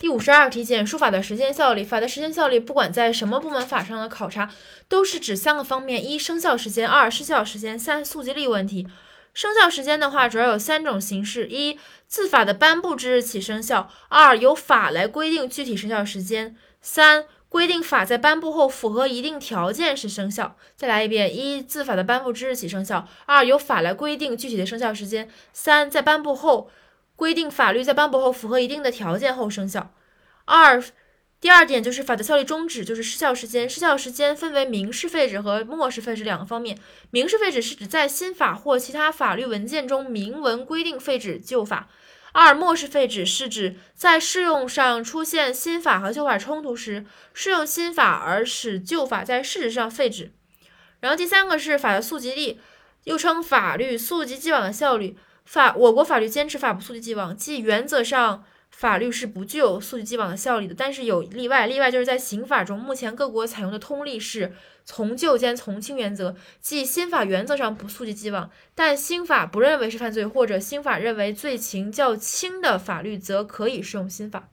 第五十二题，简述法的时间效力。法的时间效力，不管在什么部门法上的考察，都是指三个方面：一、生效时间；二、失效时间；三、溯及力问题。生效时间的话，主要有三种形式：一、自法的颁布之日起生效；二、由法来规定具体生效时间；三、规定法在颁布后符合一定条件是生效。再来一遍：一、自法的颁布之日起生效；二、由法来规定具体的生效时间；三、在颁布后。规定法律在颁布后符合一定的条件后生效。二，第二点就是法的效力终止，就是失效时间。失效时间分为民事废止和漠视废止两个方面。民事废止是指在新法或其他法律文件中明文规定废止旧法。二，漠视废止是指在适用上出现新法和旧法冲突时，适用新法而使旧法在事实上废止。然后第三个是法的溯及力，又称法律溯及既往的效率。法我国法律坚持法不溯及既往，即原则上法律是不具有溯及既往的效力的。但是有例外，例外就是在刑法中，目前各国采用的通例是从旧兼从轻原则，即新法原则上不溯及既往，但新法不认为是犯罪，或者新法认为罪情较轻的法律，则可以适用新法。